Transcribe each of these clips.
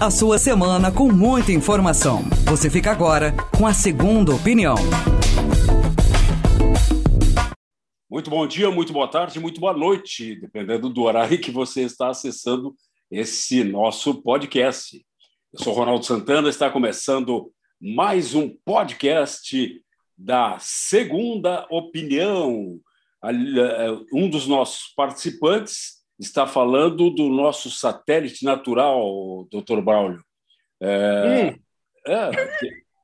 a sua semana com muita informação. Você fica agora com a segunda opinião. Muito bom dia, muito boa tarde, muito boa noite, dependendo do horário que você está acessando esse nosso podcast. Eu sou Ronaldo Santana, está começando mais um podcast da Segunda Opinião. Eh, um dos nossos participantes está falando do nosso satélite natural, doutor Braulio. É, hum. é,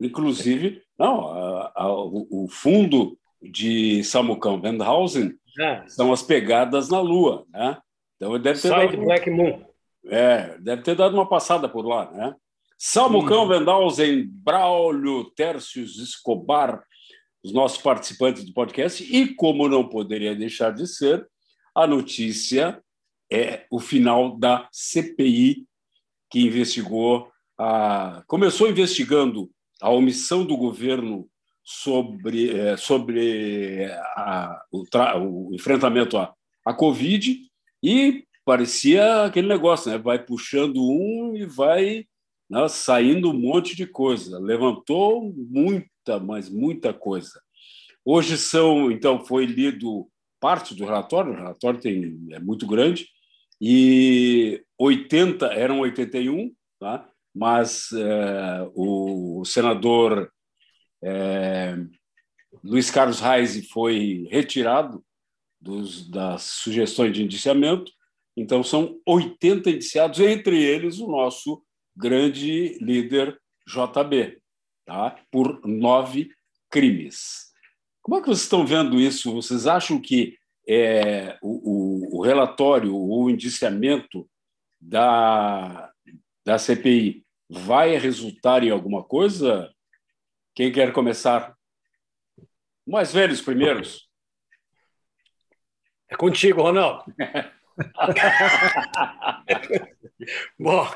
inclusive, não, a, a, o fundo de Samucão Wendhausen é. são as pegadas na Lua, né? Então ele deve ter Side dado Black Moon. É, deve ter dado uma passada por lá, né? Samucão hum. Wendhausen, Braulio, Tércios Escobar, os nossos participantes do podcast, e como não poderia deixar de ser, a notícia é o final da CPI que investigou a começou investigando a omissão do governo sobre, é, sobre a, o, o, enfrentamento à, à Covid e parecia aquele negócio, né? vai puxando um e vai né, saindo um monte de coisa. Levantou muita, mas muita coisa. Hoje são, então, foi lido parte do relatório, o relatório tem, é muito grande, e 80, eram 81, tá? mas é, o senador é, Luiz Carlos Reis foi retirado dos, das sugestões de indiciamento, então são 80 indiciados, entre eles o nosso grande líder JB, tá? por nove crimes. Como é que vocês estão vendo isso? Vocês acham que é, o, o, relatório, o indiciamento da, da CPI vai resultar em alguma coisa, quem quer começar? Mais velhos primeiros. É contigo, Ronaldo. Bom,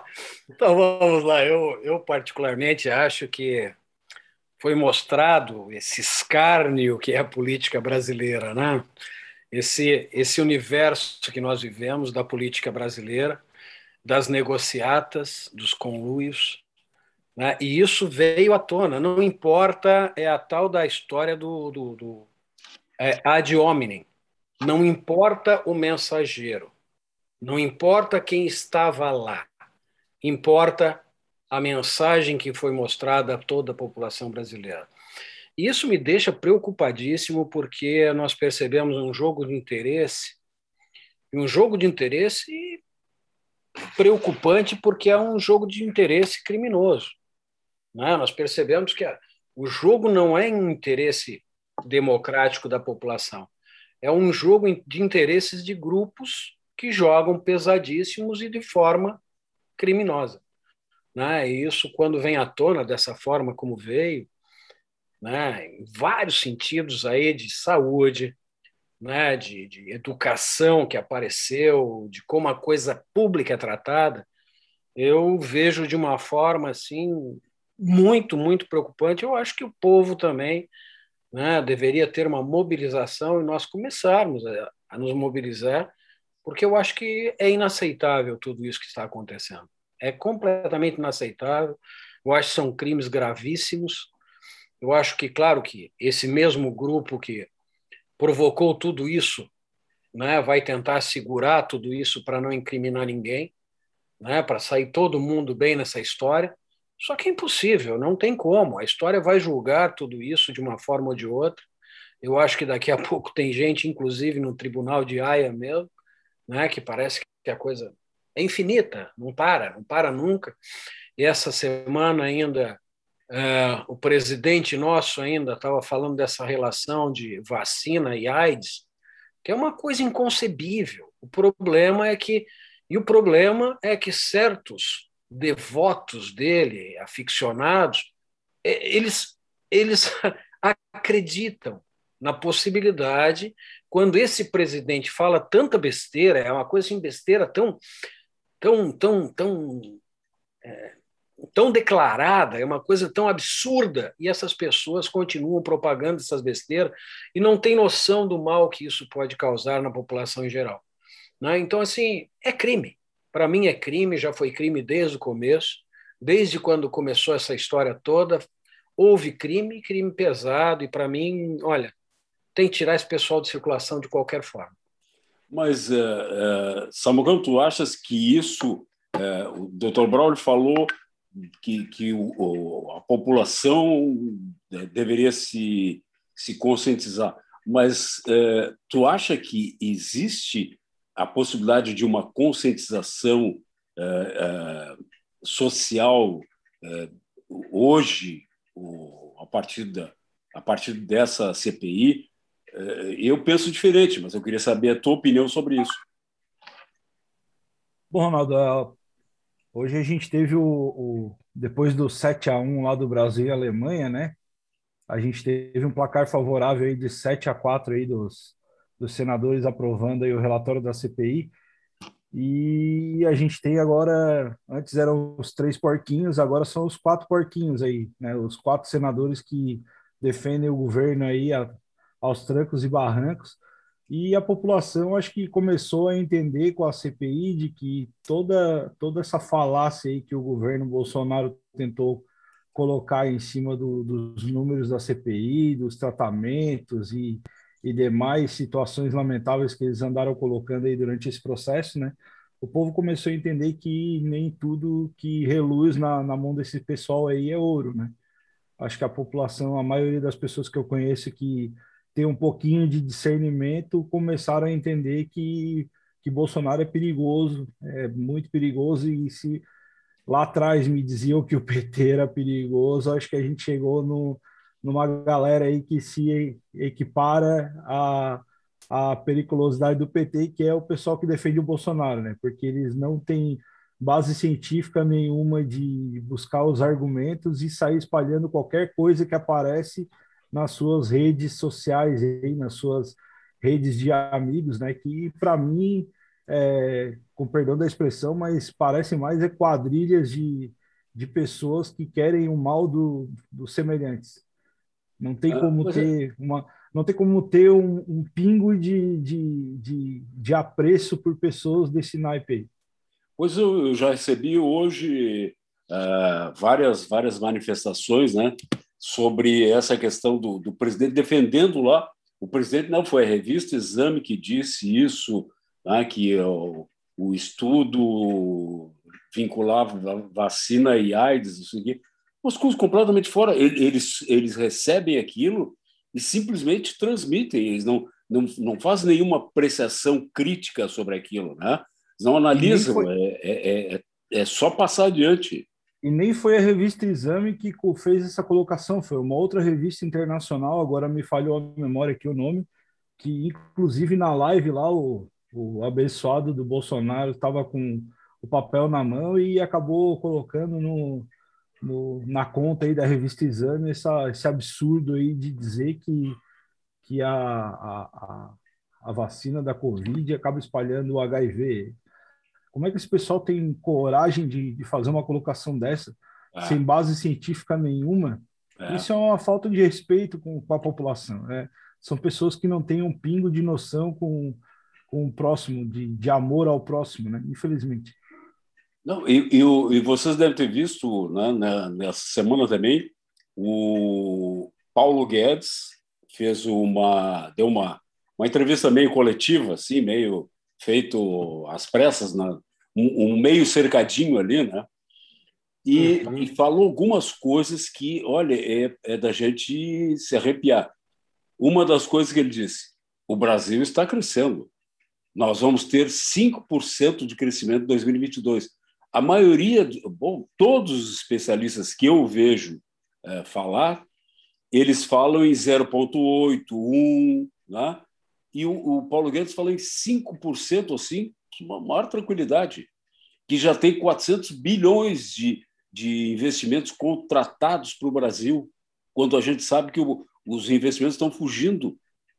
então vamos lá. Eu, eu particularmente acho que foi mostrado esse escárnio que é a política brasileira, né? Esse, esse universo que nós vivemos da política brasileira, das negociatas, dos conluios, né? E isso veio à tona. Não importa, é a tal da história do, do, do é, ad hominem. Não importa o mensageiro. Não importa quem estava lá. Importa a mensagem que foi mostrada a toda a população brasileira. Isso me deixa preocupadíssimo porque nós percebemos um jogo de interesse, um jogo de interesse preocupante porque é um jogo de interesse criminoso. Né? Nós percebemos que o jogo não é um interesse democrático da população, é um jogo de interesses de grupos que jogam pesadíssimos e de forma criminosa. Né? E isso, quando vem à tona dessa forma como veio, né? em vários sentidos aí de saúde, né? de, de educação que apareceu, de como a coisa pública é tratada, eu vejo de uma forma assim muito, muito preocupante. Eu acho que o povo também né, deveria ter uma mobilização e nós começarmos a, a nos mobilizar, porque eu acho que é inaceitável tudo isso que está acontecendo. É completamente inaceitável. Eu acho que são crimes gravíssimos. Eu acho que, claro, que esse mesmo grupo que provocou tudo isso né, vai tentar segurar tudo isso para não incriminar ninguém, né, para sair todo mundo bem nessa história. Só que é impossível, não tem como. A história vai julgar tudo isso de uma forma ou de outra. Eu acho que daqui a pouco tem gente, inclusive no tribunal de Haia mesmo, né, que parece que a coisa é infinita, não para, não para nunca. E essa semana ainda é, o presidente nosso ainda estava falando dessa relação de vacina e AIDS, que é uma coisa inconcebível. O problema é que e o problema é que certos devotos dele, aficionados, eles, eles acreditam na possibilidade, quando esse presidente fala tanta besteira, é uma coisa assim, besteira tão, tão, tão, tão, é, tão declarada, é uma coisa tão absurda, e essas pessoas continuam propagando essas besteiras e não têm noção do mal que isso pode causar na população em geral. Né? Então, assim, é crime. Para mim é crime, já foi crime desde o começo. desde quando começou essa história toda, houve crime, crime pesado, e para mim, olha, tem que tirar esse pessoal de circulação de qualquer forma. Mas, uh, uh, Samucão, tu achas que isso, uh, o Dr. Braulio falou que, que o, a população deveria se, se conscientizar, mas tu acha que existe a possibilidade de uma conscientização social hoje, a partir, da, a partir dessa CPI, é, eu penso diferente, mas eu queria saber a tua opinião sobre isso. Bom, Ronaldo, é, hoje a gente teve o, o depois do 7 a 1 lá do Brasil e Alemanha, né? A gente teve um placar favorável aí de 7 a 4 aí dos, dos senadores aprovando aí o relatório da CPI. E a gente tem agora, antes eram os três porquinhos, agora são os quatro porquinhos aí, né? Os quatro senadores que defendem o governo aí a, aos trancos e barrancos. E a população acho que começou a entender com a CPI de que toda, toda essa falácia aí que o governo Bolsonaro tentou colocar em cima do, dos números da CPI, dos tratamentos e, e demais situações lamentáveis que eles andaram colocando aí durante esse processo, né? O povo começou a entender que nem tudo que reluz na, na mão desse pessoal aí é ouro, né? Acho que a população, a maioria das pessoas que eu conheço que ter um pouquinho de discernimento, começaram a entender que, que Bolsonaro é perigoso, é muito perigoso, e se lá atrás me diziam que o PT era perigoso, acho que a gente chegou no, numa galera aí que se equipara a, a periculosidade do PT, que é o pessoal que defende o Bolsonaro, né? Porque eles não têm base científica nenhuma de buscar os argumentos e sair espalhando qualquer coisa que aparece nas suas redes sociais, aí, nas suas redes de amigos, né? Que para mim, é, com perdão da expressão, mas parece mais é quadrilhas de, de pessoas que querem o mal do, dos semelhantes. Não tem ah, como é. ter uma, não tem como ter um, um pingo de, de, de, de, apreço por pessoas desse naipe aí. Pois eu, já recebi hoje uh, várias várias manifestações, né? Sobre essa questão do, do presidente defendendo lá. O presidente não foi a revista Exame que disse isso, né, que o, o estudo vinculava vacina e AIDS, isso aqui. As coisas completamente fora. Eles, eles recebem aquilo e simplesmente transmitem. Eles não, não, não fazem nenhuma apreciação crítica sobre aquilo, né? Eles não analisam. Foi... É, é, é, é só passar adiante. E nem foi a revista Exame que fez essa colocação, foi uma outra revista internacional, agora me falhou a memória aqui o nome, que inclusive na live lá o, o abençoado do Bolsonaro estava com o papel na mão e acabou colocando no, no, na conta aí da revista Exame essa, esse absurdo aí de dizer que, que a, a, a vacina da Covid acaba espalhando o HIV. Como é que esse pessoal tem coragem de, de fazer uma colocação dessa, é. sem base científica nenhuma? É. Isso é uma falta de respeito com, com a população. Né? São pessoas que não têm um pingo de noção com, com o próximo, de, de amor ao próximo, né? infelizmente. Não, e, e, e vocês devem ter visto né, nessa semana também o Paulo Guedes fez uma deu uma uma entrevista meio coletiva assim meio feito às pressas, na, um, um meio cercadinho ali, né? E, uhum. e, falou algumas coisas que, olha, é, é, da gente se arrepiar. Uma das coisas que ele disse: o Brasil está crescendo. Nós vamos ter 5% de crescimento em 2022. A maioria, bom, todos os especialistas que eu vejo é, falar, eles falam em 0,8, 1, né? E o, o Paulo Guedes falou em 5% assim, uma maior tranquilidade, que já tem 400 bilhões de, de investimentos contratados para o Brasil, quando a gente sabe que o, os investimentos estão fugindo,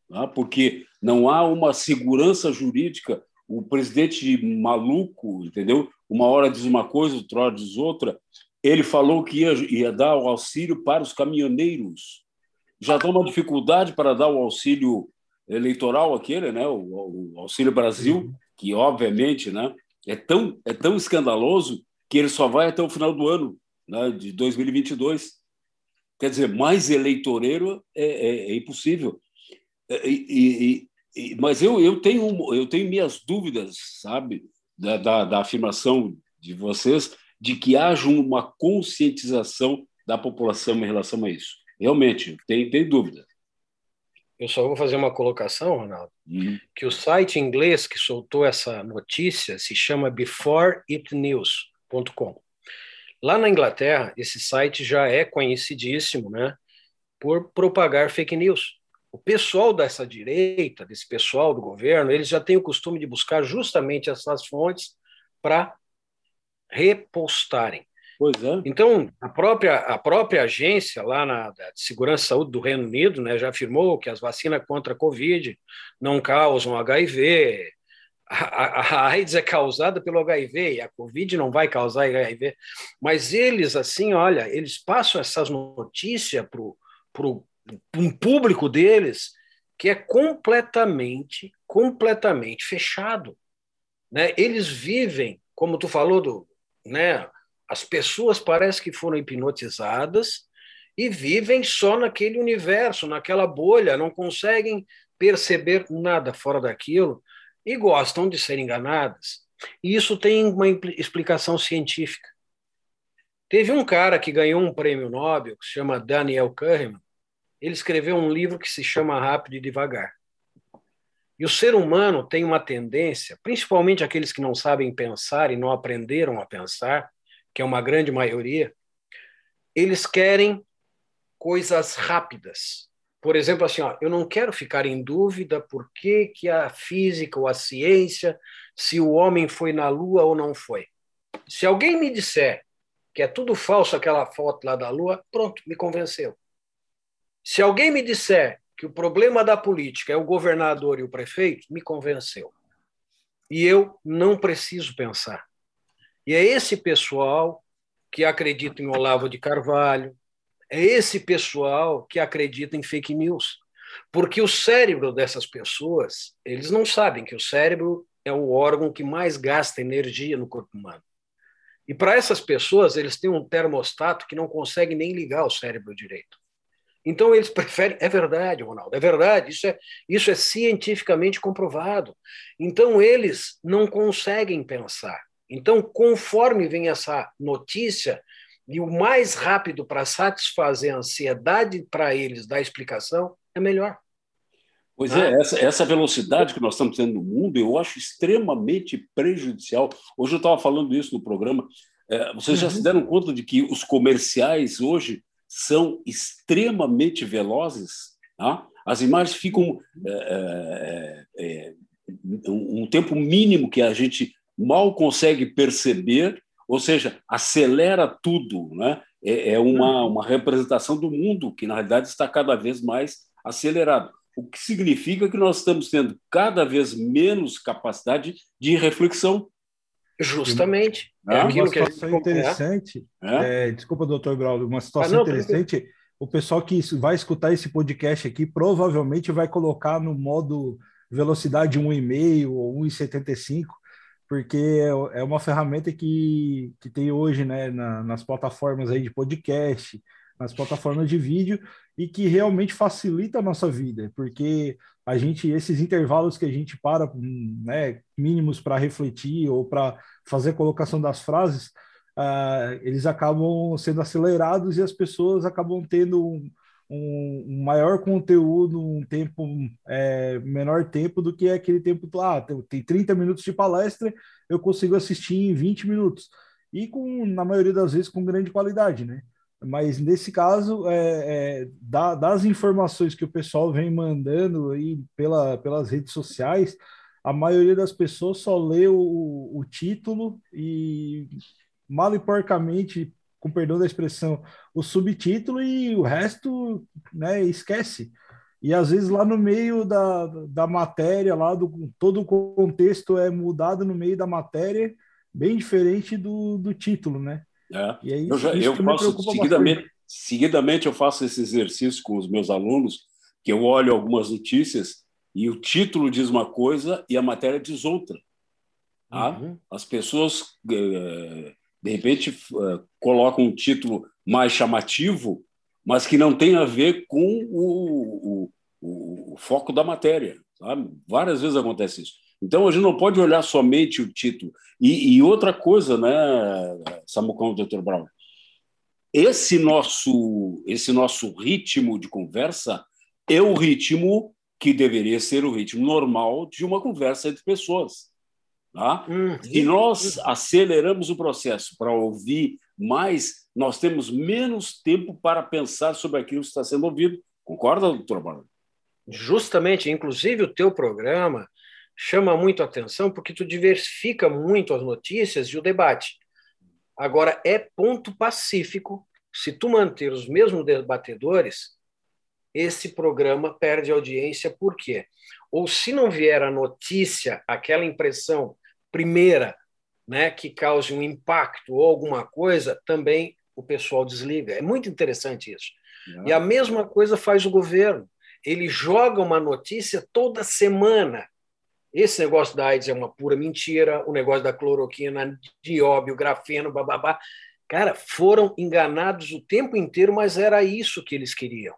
né? porque não há uma segurança jurídica. O presidente maluco, entendeu? Uma hora diz uma coisa, outra hora diz outra. Ele falou que ia, ia dar o auxílio para os caminhoneiros. Já dá uma dificuldade para dar o auxílio eleitoral aquele, né, o, o Auxílio Brasil, uhum. que obviamente, né, é tão é tão escandaloso que ele só vai até o final do ano. né, de 2022. Quer dizer, mais eleitoreiro é, é, é impossível. É, e, e, e, mas eu, eu, tenho, eu tenho minhas dúvidas, sabe, da, da, da afirmação de vocês de que haja uma conscientização da população em relação a isso. Realmente, tem, tem dúvida. Eu só vou fazer uma colocação, Ronaldo, uhum. que o site inglês que soltou essa notícia se chama beforeitnews.com. Lá na Inglaterra, esse site já é conhecidíssimo, né, por propagar fake news. O pessoal dessa direita, desse pessoal do governo, eles já têm o costume de buscar justamente essas fontes para repostarem. Pois é. Então, a própria, a própria agência lá na de Segurança e Saúde do Reino Unido né, já afirmou que as vacinas contra a Covid não causam HIV. A, a, a AIDS é causada pelo HIV e a Covid não vai causar HIV. Mas eles, assim, olha, eles passam essas notícias para um público deles que é completamente, completamente fechado. Né? Eles vivem, como tu falou do, né, as pessoas parecem que foram hipnotizadas e vivem só naquele universo, naquela bolha, não conseguem perceber nada fora daquilo e gostam de ser enganadas. E isso tem uma explicação científica. Teve um cara que ganhou um prêmio Nobel, que se chama Daniel Kahneman. Ele escreveu um livro que se chama Rápido e Devagar. E o ser humano tem uma tendência, principalmente aqueles que não sabem pensar e não aprenderam a pensar, que é uma grande maioria, eles querem coisas rápidas. Por exemplo, assim, ó, eu não quero ficar em dúvida por que, que a física ou a ciência, se o homem foi na Lua ou não foi. Se alguém me disser que é tudo falso aquela foto lá da Lua, pronto, me convenceu. Se alguém me disser que o problema da política é o governador e o prefeito, me convenceu. E eu não preciso pensar. E é esse pessoal que acredita em Olavo de Carvalho, é esse pessoal que acredita em fake news. Porque o cérebro dessas pessoas, eles não sabem que o cérebro é o órgão que mais gasta energia no corpo humano. E para essas pessoas, eles têm um termostato que não consegue nem ligar o cérebro direito. Então eles preferem, é verdade, Ronaldo, é verdade, isso é, isso é cientificamente comprovado. Então eles não conseguem pensar. Então, conforme vem essa notícia, e o mais rápido para satisfazer a ansiedade para eles da explicação, é melhor. Pois é, essa, essa velocidade que nós estamos tendo no mundo, eu acho extremamente prejudicial. Hoje eu estava falando isso no programa. É, vocês já uhum. se deram conta de que os comerciais hoje são extremamente velozes? Tá? As imagens ficam é, é, é um tempo mínimo que a gente mal consegue perceber, ou seja, acelera tudo, né? É, é uma, uma representação do mundo que, na realidade, está cada vez mais acelerado. O que significa que nós estamos tendo cada vez menos capacidade de reflexão. Justamente. É, é uma situação interessante. É? É, desculpa, doutor Braulio, uma situação ah, não, interessante. Porque... O pessoal que vai escutar esse podcast aqui provavelmente vai colocar no modo velocidade 1,5 ou 1,75 porque é, é uma ferramenta que, que tem hoje né, na, nas plataformas aí de podcast, nas plataformas de vídeo, e que realmente facilita a nossa vida, porque a gente, esses intervalos que a gente para, né, mínimos para refletir ou para fazer colocação das frases, uh, eles acabam sendo acelerados e as pessoas acabam tendo um, um, maior conteúdo, um tempo, é, menor tempo do que aquele tempo, ah, tem 30 minutos de palestra, eu consigo assistir em 20 minutos. E com, na maioria das vezes, com grande qualidade, né? Mas nesse caso, é, é, da, das informações que o pessoal vem mandando aí pela, pelas redes sociais, a maioria das pessoas só lê o, o título e mal e porcamente com perdão da expressão, o subtítulo e o resto né, esquece. E às vezes lá no meio da, da matéria, lá do todo o contexto é mudado no meio da matéria, bem diferente do, do título, né? É. E aí, eu já, eu faço seguidamente, seguidamente eu faço esse exercício com os meus alunos, que eu olho algumas notícias e o título diz uma coisa e a matéria diz outra. Tá? Uhum. As pessoas, eh, de repente, eh, colocam um título mais chamativo, mas que não tem a ver com o, o, o foco da matéria. Sabe? Várias vezes acontece isso. Então, a gente não pode olhar somente o título. E, e outra coisa, né, Samucão, doutor Brown? Esse nosso, esse nosso ritmo de conversa é o ritmo que deveria ser o ritmo normal de uma conversa entre pessoas. Tá? Hum, Se nós aceleramos o processo para ouvir mais, nós temos menos tempo para pensar sobre aquilo que está sendo ouvido. Concorda, doutor Barão? Justamente, inclusive o teu programa chama muito atenção porque tu diversifica muito as notícias e o debate. Agora, é ponto pacífico, se tu manter os mesmos debatedores, esse programa perde audiência, por quê? Ou se não vier a notícia, aquela impressão primeira, né, que cause um impacto ou alguma coisa, também o pessoal desliga. É muito interessante isso. Não. E a mesma coisa faz o governo. Ele joga uma notícia toda semana. Esse negócio da AIDS é uma pura mentira, o negócio da cloroquina, dióbio, grafeno, bababá. Cara, foram enganados o tempo inteiro, mas era isso que eles queriam.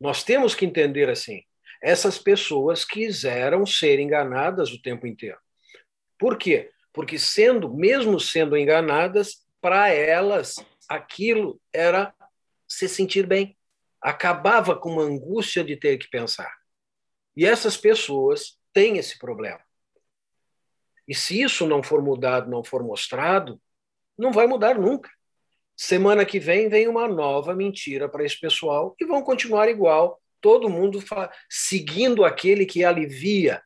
Nós temos que entender assim: essas pessoas quiseram ser enganadas o tempo inteiro. Por quê? Porque sendo, mesmo sendo enganadas, para elas aquilo era se sentir bem. Acabava com uma angústia de ter que pensar. E essas pessoas têm esse problema. E se isso não for mudado, não for mostrado, não vai mudar nunca. Semana que vem vem uma nova mentira para esse pessoal e vão continuar igual, todo mundo seguindo aquele que alivia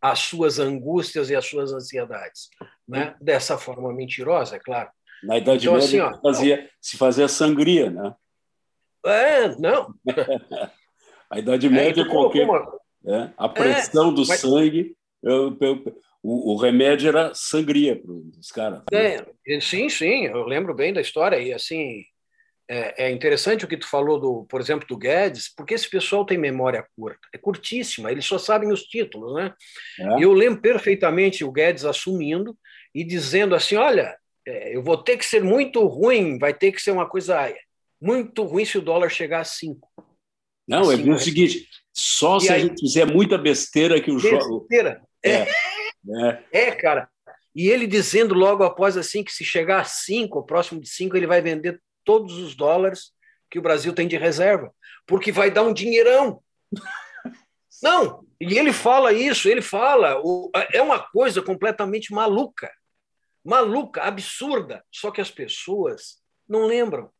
as suas angústias e as suas ansiedades, né? Dessa forma mentirosa, é claro. Na Idade então, Média assim, ó, fazia, se fazia sangria, né? É, não. a Idade Média, é, qualquer, é, a pressão é, do mas... sangue, eu, eu, o, o, remédio era sangria para os caras. Né? Sim, sim, eu lembro bem da história e assim é, é, interessante o que tu falou, do, por exemplo, do Guedes, porque esse pessoal tem memória curta, é curtíssima, eles só sabem os títulos, né? É. Eu lembro perfeitamente o Guedes assumindo e dizendo assim: olha, é, eu vou ter que ser muito ruim, vai ter que ser uma coisa muito ruim se o dólar chegar a 5. Não, é o seguinte: só se aí, a gente fizer muita besteira que o jogo. Besteira. É. é. É, cara. E ele dizendo logo após assim que se chegar a 5, próximo de 5, ele vai vender todos os dólares que o Brasil tem de reserva, porque vai dar um dinheirão. Não, e ele fala isso, ele fala, é uma coisa completamente maluca, maluca, absurda, só que as pessoas não lembram.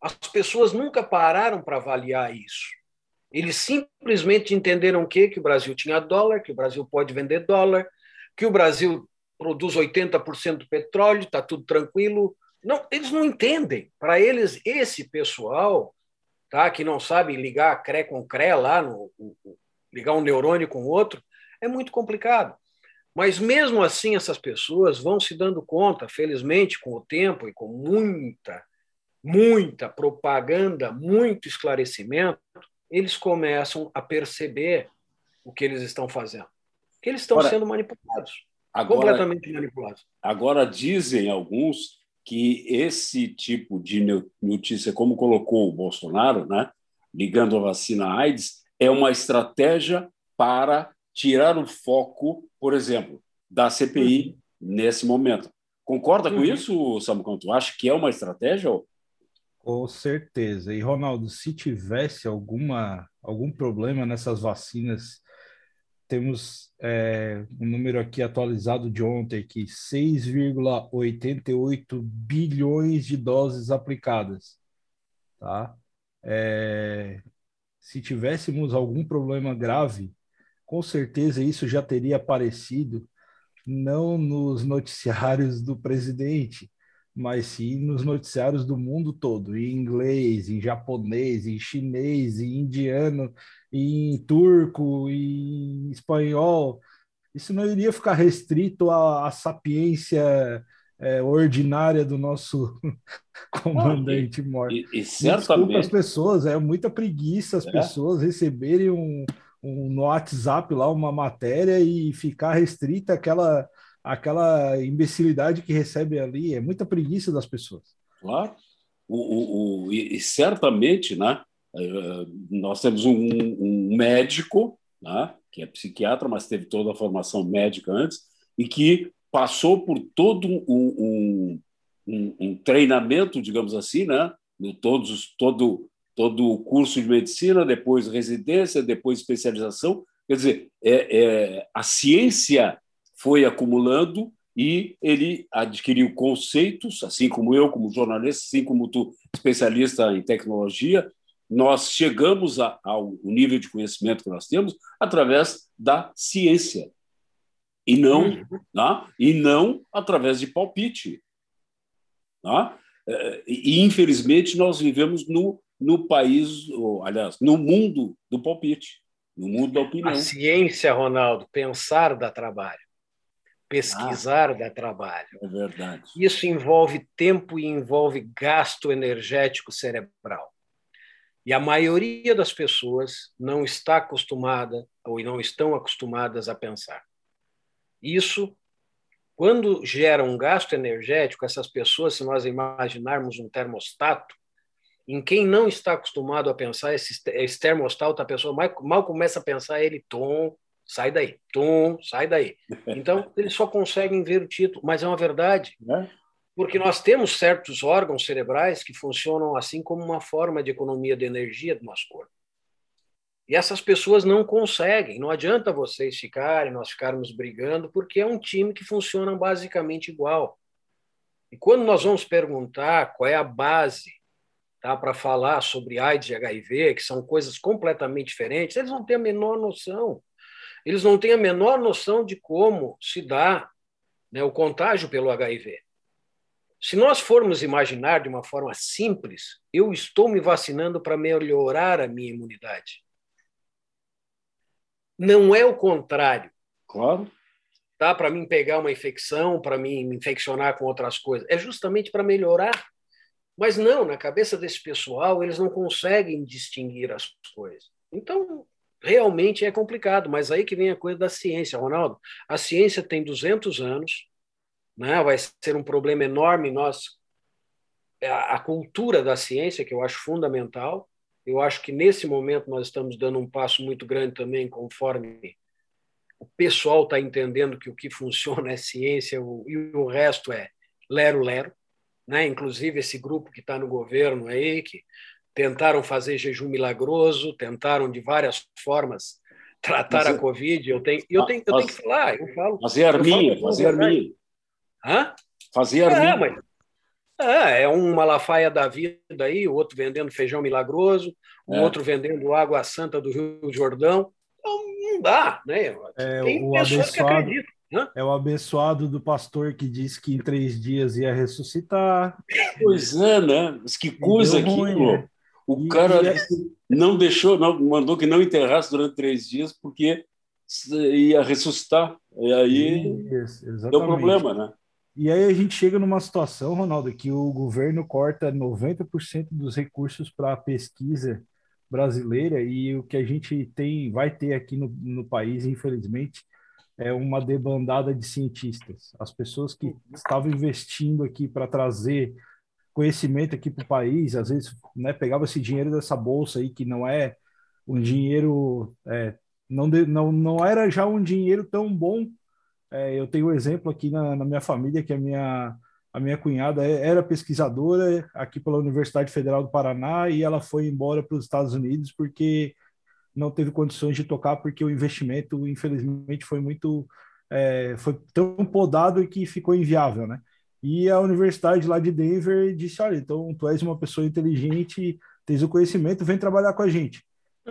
As pessoas nunca pararam para avaliar isso. Eles simplesmente entenderam o quê? Que o Brasil tinha dólar, que o Brasil pode vender dólar, que o Brasil produz 80% do petróleo, está tudo tranquilo, não, eles não entendem. Para eles, esse pessoal tá, que não sabe ligar CRE com CRE lá, no, ligar um neurônio com outro, é muito complicado. Mas mesmo assim, essas pessoas vão se dando conta, felizmente, com o tempo e com muita, muita propaganda, muito esclarecimento, eles começam a perceber o que eles estão fazendo. Que eles estão sendo manipulados. Agora, completamente manipulados. Agora dizem alguns que esse tipo de notícia, como colocou o Bolsonaro, né, ligando a vacina à AIDS, é uma estratégia para tirar o foco, por exemplo, da CPI uhum. nesse momento. Concorda uhum. com isso, Samucão? Tu acha que é uma estratégia? Com certeza. E, Ronaldo, se tivesse alguma, algum problema nessas vacinas temos é, um número aqui atualizado de ontem, que 6,88 bilhões de doses aplicadas. Tá? É, se tivéssemos algum problema grave, com certeza isso já teria aparecido, não nos noticiários do presidente, mas sim nos noticiários do mundo todo, em inglês, em japonês, em chinês, em indiano, em turco, em espanhol. Isso não iria ficar restrito à, à sapiência é, ordinária do nosso comandante mor. E, e certamente as pessoas, é muita preguiça as é. pessoas receberem um, um, no WhatsApp lá uma matéria e ficar restrita àquela aquela imbecilidade que recebe ali, é muita preguiça das pessoas. Claro. O, o, o, e certamente, né, nós temos um, um médico, né, que é psiquiatra, mas teve toda a formação médica antes, e que passou por todo um, um, um treinamento, digamos assim, né, no todos, todo, todo o curso de medicina, depois residência, depois especialização. Quer dizer, é, é, a ciência foi acumulando e ele adquiriu conceitos, assim como eu, como jornalista, assim como tu, especialista em tecnologia, nós chegamos a, ao nível de conhecimento que nós temos através da ciência e não, uhum. né? e não através de palpite. Né? E, infelizmente, nós vivemos no, no país, ou, aliás, no mundo do palpite, no mundo da opinião. A ciência, Ronaldo, pensar dá trabalho. Pesquisar ah, dá trabalho. É verdade. Isso envolve tempo e envolve gasto energético cerebral. E a maioria das pessoas não está acostumada ou não estão acostumadas a pensar. Isso, quando gera um gasto energético, essas pessoas, se nós imaginarmos um termostato, em quem não está acostumado a pensar, esse, esse termostato, a pessoa mal, mal começa a pensar, ele, tom, sai daí, tom, sai daí. Então, eles só conseguem ver o título, mas é uma verdade. Porque nós temos certos órgãos cerebrais que funcionam assim como uma forma de economia de energia do nosso corpo. E essas pessoas não conseguem. Não adianta vocês ficarem, nós ficarmos brigando, porque é um time que funciona basicamente igual. E quando nós vamos perguntar qual é a base tá, para falar sobre AIDS e HIV, que são coisas completamente diferentes, eles não têm a menor noção. Eles não têm a menor noção de como se dá né, o contágio pelo HIV. Se nós formos imaginar de uma forma simples, eu estou me vacinando para melhorar a minha imunidade. Não é o contrário. Claro. Tá? Para mim pegar uma infecção, para mim me infeccionar com outras coisas. É justamente para melhorar. Mas não, na cabeça desse pessoal, eles não conseguem distinguir as coisas. Então, realmente é complicado. Mas aí que vem a coisa da ciência, Ronaldo. A ciência tem 200 anos né? vai ser um problema enorme nós a, a cultura da ciência que eu acho fundamental eu acho que nesse momento nós estamos dando um passo muito grande também conforme o pessoal está entendendo que o que funciona é ciência e o resto é lero lero né? inclusive esse grupo que está no governo aí que tentaram fazer jejum milagroso tentaram de várias formas tratar mas, a Covid. Eu tenho, eu tenho, eu tenho que falar, eu falo. Fazer arminha, fazer arminha. Hã? Fazia é, mas, é, é um Malafaia da vida aí, o outro vendendo feijão milagroso, o é. outro vendendo água santa do Rio Jordão. Então, não dá, né? É, Tem o pessoas abençoado, que acreditam. É o abençoado do pastor que disse que em três dias ia ressuscitar. Pois é, né? Mas que coisa aquilo. Né? O e, cara e é... não deixou, não, mandou que não enterrasse durante três dias porque ia ressuscitar. E aí Isso, deu problema, né? E aí a gente chega numa situação, Ronaldo, que o governo corta 90% dos recursos para a pesquisa brasileira e o que a gente tem, vai ter aqui no, no país, infelizmente, é uma debandada de cientistas. As pessoas que estavam investindo aqui para trazer conhecimento aqui para o país, às vezes né, pegava esse dinheiro dessa bolsa aí, que não é um dinheiro, é, não, não, não era já um dinheiro tão bom é, eu tenho um exemplo aqui na, na, minha família, que a minha, a minha cunhada é, era pesquisadora aqui pela Universidade Federal do Paraná e ela foi embora para os Estados Unidos porque não teve condições de tocar, porque o investimento, infelizmente, foi muito. É, foi tão podado que ficou inviável, né? E a universidade lá de Denver disse: Olha, então tu és uma pessoa inteligente, tens o conhecimento, vem trabalhar com a gente.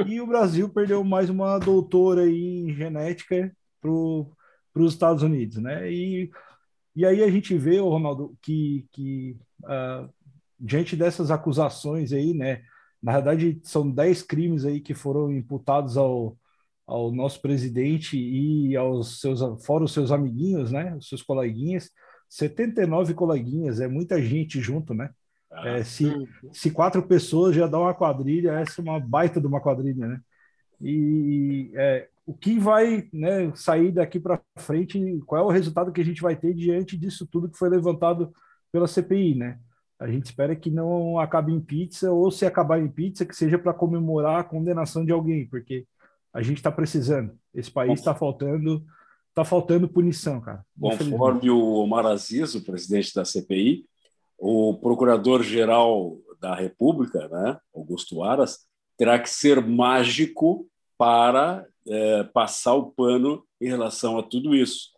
E o Brasil perdeu mais uma doutora em genética para os Estados Unidos, né? E, e aí a gente vê, Ronaldo, que, que uh, diante dessas acusações aí, né? Na verdade, são 10 crimes aí que foram imputados ao, ao nosso presidente e aos seus, fora os seus amiguinhos, né? Os seus coleguinhas. 79 coleguinhas, é muita gente junto, né? Ah, é, se, se quatro pessoas já dá uma quadrilha, essa é uma baita de uma quadrilha, né? E é, o que vai né, sair daqui para frente, qual é o resultado que a gente vai ter diante disso tudo que foi levantado pela CPI, né? A gente espera que não acabe em pizza, ou se acabar em pizza, que seja para comemorar a condenação de alguém, porque a gente está precisando. Esse país está faltando, tá faltando punição, cara. Conforme o Omar Aziz, o presidente da CPI, o procurador-geral da República, né, Augusto Aras, terá que ser mágico para é, passar o pano em relação a tudo isso.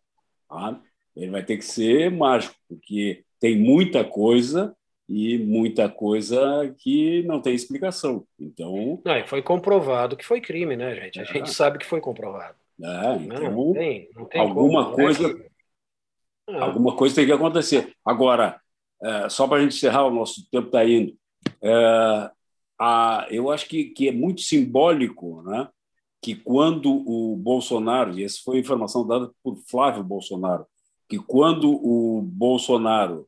Tá? Ele vai ter que ser mágico, porque tem muita coisa e muita coisa que não tem explicação. Então. Não, foi comprovado que foi crime, né, gente? A é. gente sabe que foi comprovado. É, então, não, tem, não tem alguma como, né, coisa. Né? Alguma coisa tem que acontecer. Agora, é, só para a gente encerrar, o nosso tempo está indo. É, a, eu acho que, que é muito simbólico né, que quando o Bolsonaro, e essa foi a informação dada por Flávio Bolsonaro, que quando o Bolsonaro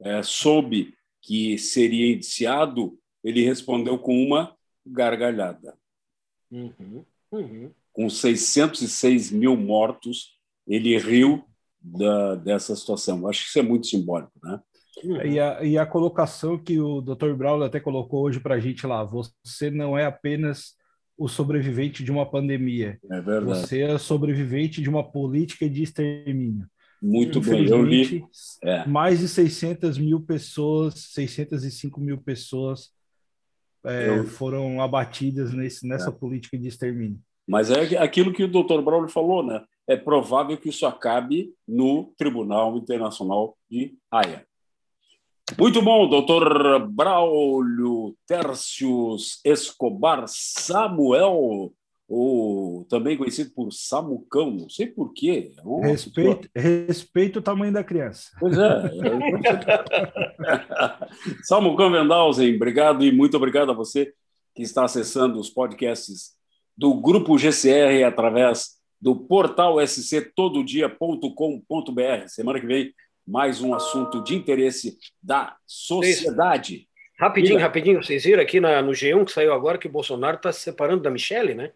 é, soube que seria indiciado, ele respondeu com uma gargalhada. Uhum, uhum. Com 606 mil mortos, ele riu da, dessa situação. Acho que isso é muito simbólico, né? Uhum. E, a, e a colocação que o Dr. Braulio até colocou hoje para a gente lá: você não é apenas o sobrevivente de uma pandemia. É verdade. Você é sobrevivente de uma política de extermínio. Muito bem, eu li. É. Mais de 600 mil pessoas, 605 mil pessoas é, eu... foram abatidas nesse, nessa é. política de extermínio. Mas é aquilo que o doutor Braulio falou, né? É provável que isso acabe no Tribunal Internacional de Haia. Muito bom, doutor Braulio Tércios Escobar Samuel ou também conhecido por Samucão, não sei porquê. É respeito, respeito o tamanho da criança. Pois é. Samucão Vendalzen, obrigado e muito obrigado a você que está acessando os podcasts do Grupo GCR através do portal sctododia.com.br. Semana que vem, mais um assunto de interesse da sociedade. Rapidinho, rapidinho, vocês viram aqui na, no G1 que saiu agora que o Bolsonaro está se separando da Michelle, né?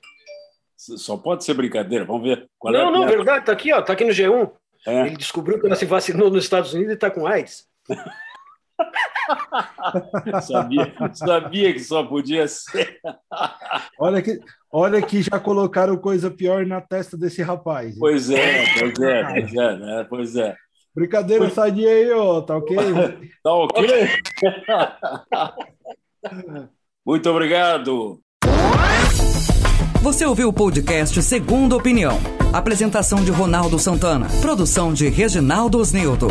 Só pode ser brincadeira. Vamos ver. Qual não, é não, verdade. Está aqui, ó. Está aqui no G1. É. Ele descobriu que ela se vacinou nos Estados Unidos e está com AIDS. sabia, sabia que só podia ser. olha, que, olha que já colocaram coisa pior na testa desse rapaz. Pois é, pois é, pois é, né? Pois é. Brincadeira sadia aí, ó, tá ok? tá ok? Muito obrigado. Você ouviu o podcast Segunda Opinião. Apresentação de Ronaldo Santana. Produção de Reginaldo Osnildo.